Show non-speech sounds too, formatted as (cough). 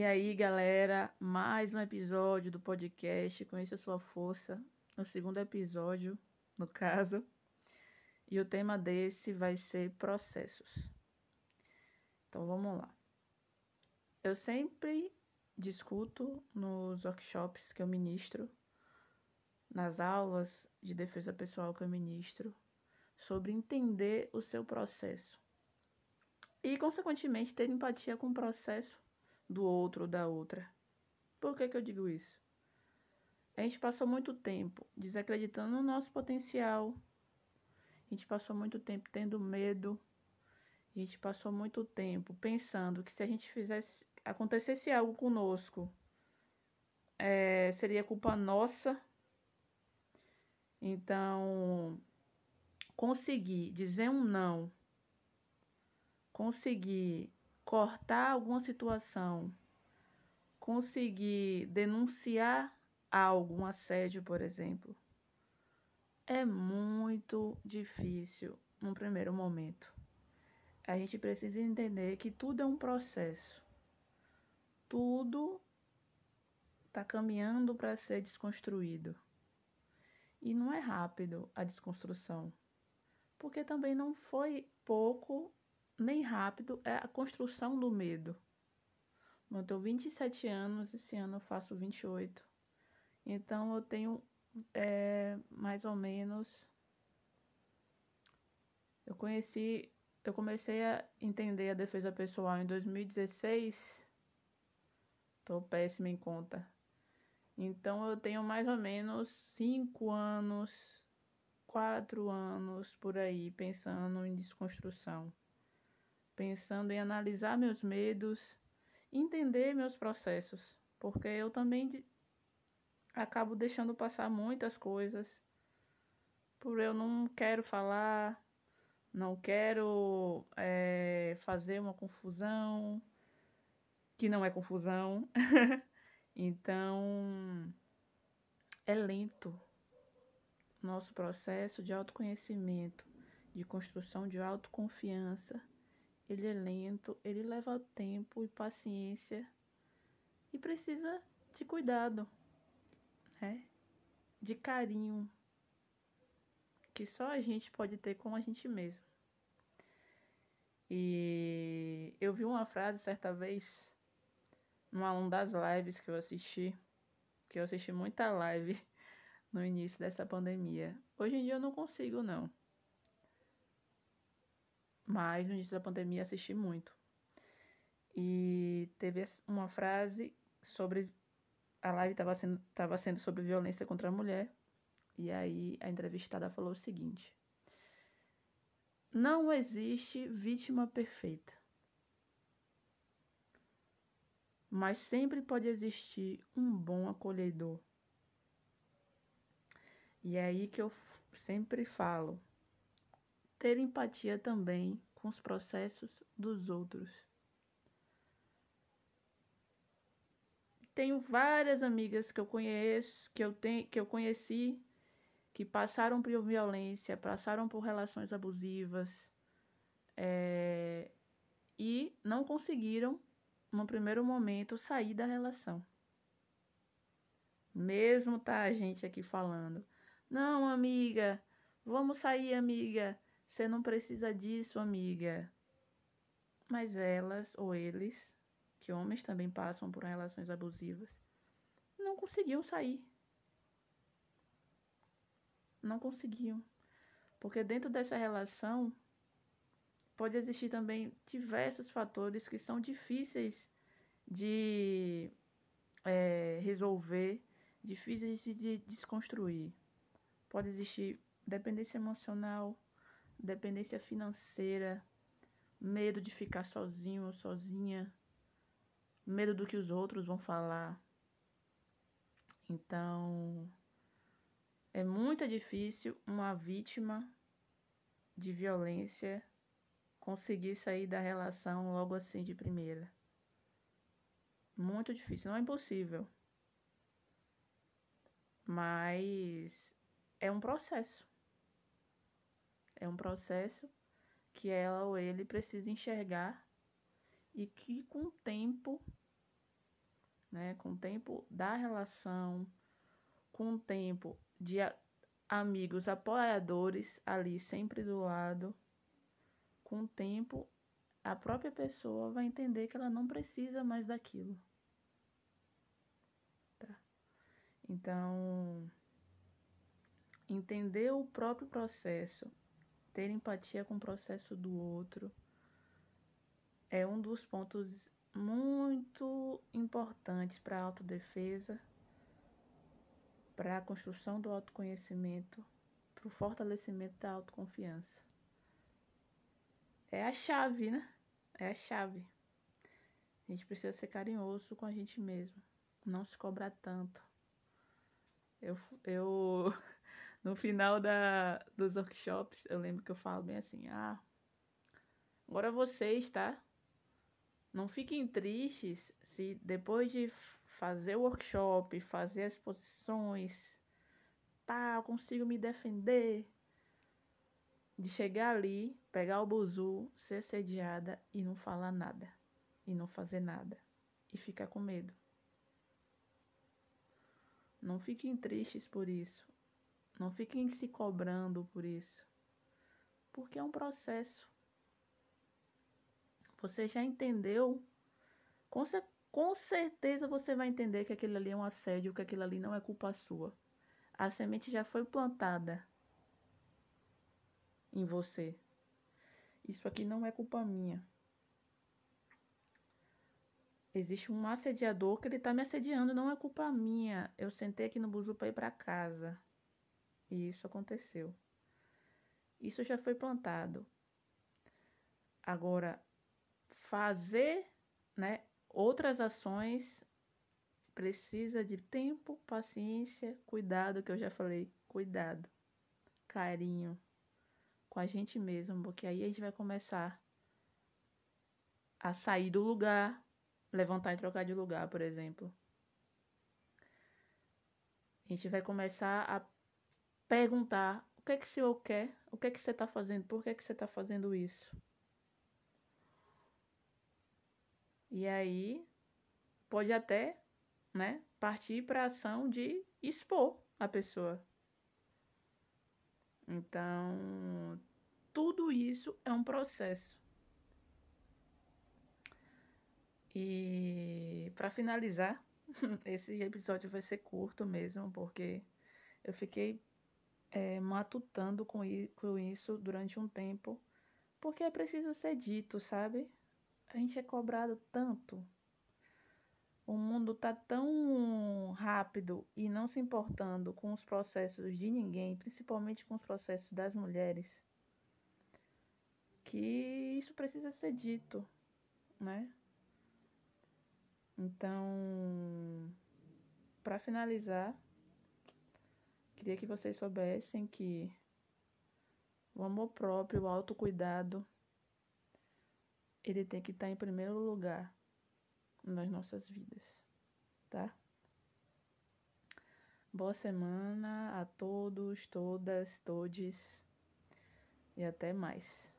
E aí, galera, mais um episódio do podcast Conheça a Sua Força, o segundo episódio, no caso. E o tema desse vai ser processos. Então vamos lá. Eu sempre discuto nos workshops que eu ministro, nas aulas de defesa pessoal que eu ministro, sobre entender o seu processo. E, consequentemente, ter empatia com o processo do outro ou da outra. Por que, que eu digo isso? A gente passou muito tempo desacreditando no nosso potencial. A gente passou muito tempo tendo medo. A gente passou muito tempo pensando que se a gente fizesse acontecesse algo conosco, é, seria culpa nossa. Então, conseguir dizer um não, conseguir cortar alguma situação, conseguir denunciar algo, um assédio, por exemplo, é muito difícil no primeiro momento. A gente precisa entender que tudo é um processo. Tudo está caminhando para ser desconstruído. E não é rápido a desconstrução, porque também não foi pouco nem rápido é a construção do medo. Eu tenho 27 anos, esse ano eu faço 28. Então eu tenho é, mais ou menos. Eu conheci, eu comecei a entender a defesa pessoal em 2016. Tô péssima em conta. Então eu tenho mais ou menos cinco anos, quatro anos por aí pensando em desconstrução pensando em analisar meus medos, entender meus processos, porque eu também acabo deixando passar muitas coisas por eu não quero falar, não quero é, fazer uma confusão que não é confusão. (laughs) então é lento nosso processo de autoconhecimento, de construção de autoconfiança ele é lento, ele leva tempo e paciência e precisa de cuidado, né? De carinho que só a gente pode ter com a gente mesmo. E eu vi uma frase certa vez numa das lives que eu assisti, que eu assisti muita live (laughs) no início dessa pandemia. Hoje em dia eu não consigo não. Mas no início da pandemia assisti muito. E teve uma frase sobre. A live estava sendo, tava sendo sobre violência contra a mulher. E aí a entrevistada falou o seguinte: Não existe vítima perfeita. Mas sempre pode existir um bom acolhedor. E é aí que eu sempre falo ter empatia também com os processos dos outros. Tenho várias amigas que eu conheço, que eu tenho, que eu conheci, que passaram por violência, passaram por relações abusivas é, e não conseguiram, no primeiro momento, sair da relação. Mesmo tá a gente aqui falando, não, amiga, vamos sair, amiga você não precisa disso, amiga. Mas elas ou eles, que homens também passam por relações abusivas, não conseguiam sair. Não conseguiam. Porque dentro dessa relação pode existir também diversos fatores que são difíceis de é, resolver, difíceis de desconstruir. Pode existir dependência emocional, dependência financeira, medo de ficar sozinho ou sozinha, medo do que os outros vão falar. Então, é muito difícil uma vítima de violência conseguir sair da relação logo assim de primeira. Muito difícil, não é impossível. Mas é um processo. É um processo que ela ou ele precisa enxergar e que com o tempo né? Com o tempo da relação, com o tempo de amigos apoiadores ali sempre do lado, com o tempo a própria pessoa vai entender que ela não precisa mais daquilo. Tá? Então, entender o próprio processo, ter empatia com o processo do outro, é um dos pontos muito importantes para a autodefesa, para a construção do autoconhecimento, para o fortalecimento da autoconfiança. É a chave, né? É a chave. A gente precisa ser carinhoso com a gente mesmo, não se cobrar tanto. Eu, eu no final da, dos workshops, eu lembro que eu falo bem assim: ah, agora vocês, tá? Não fiquem tristes se depois de fazer o workshop, fazer as posições, tá, eu consigo me defender. De chegar ali, pegar o buzu, ser sediada e não falar nada. E não fazer nada. E ficar com medo. Não fiquem tristes por isso. Não fiquem se cobrando por isso. Porque é um processo. Você já entendeu? Com, com certeza você vai entender que aquilo ali é um assédio, que aquilo ali não é culpa sua. A semente já foi plantada em você. Isso aqui não é culpa minha. Existe um assediador que ele tá me assediando, não é culpa minha. Eu sentei aqui no buzu para ir para casa. E isso aconteceu. Isso já foi plantado. Agora, fazer né, outras ações precisa de tempo, paciência, cuidado, que eu já falei, cuidado, carinho com a gente mesmo, porque aí a gente vai começar a sair do lugar, levantar e trocar de lugar, por exemplo. A gente vai começar a perguntar o que é que o senhor quer, o que é que você está fazendo, por que é que você está fazendo isso. E aí pode até, né, partir para a ação de expor a pessoa. Então, tudo isso é um processo. E para finalizar, (laughs) esse episódio vai ser curto mesmo, porque eu fiquei é, matutando com, com isso durante um tempo, porque é preciso ser dito, sabe? a gente é cobrado tanto. O mundo tá tão rápido e não se importando com os processos de ninguém, principalmente com os processos das mulheres, que isso precisa ser dito, né? Então, para finalizar, queria que vocês soubessem que o amor próprio, o autocuidado, ele tem que estar em primeiro lugar nas nossas vidas, tá? Boa semana a todos, todas, todes e até mais.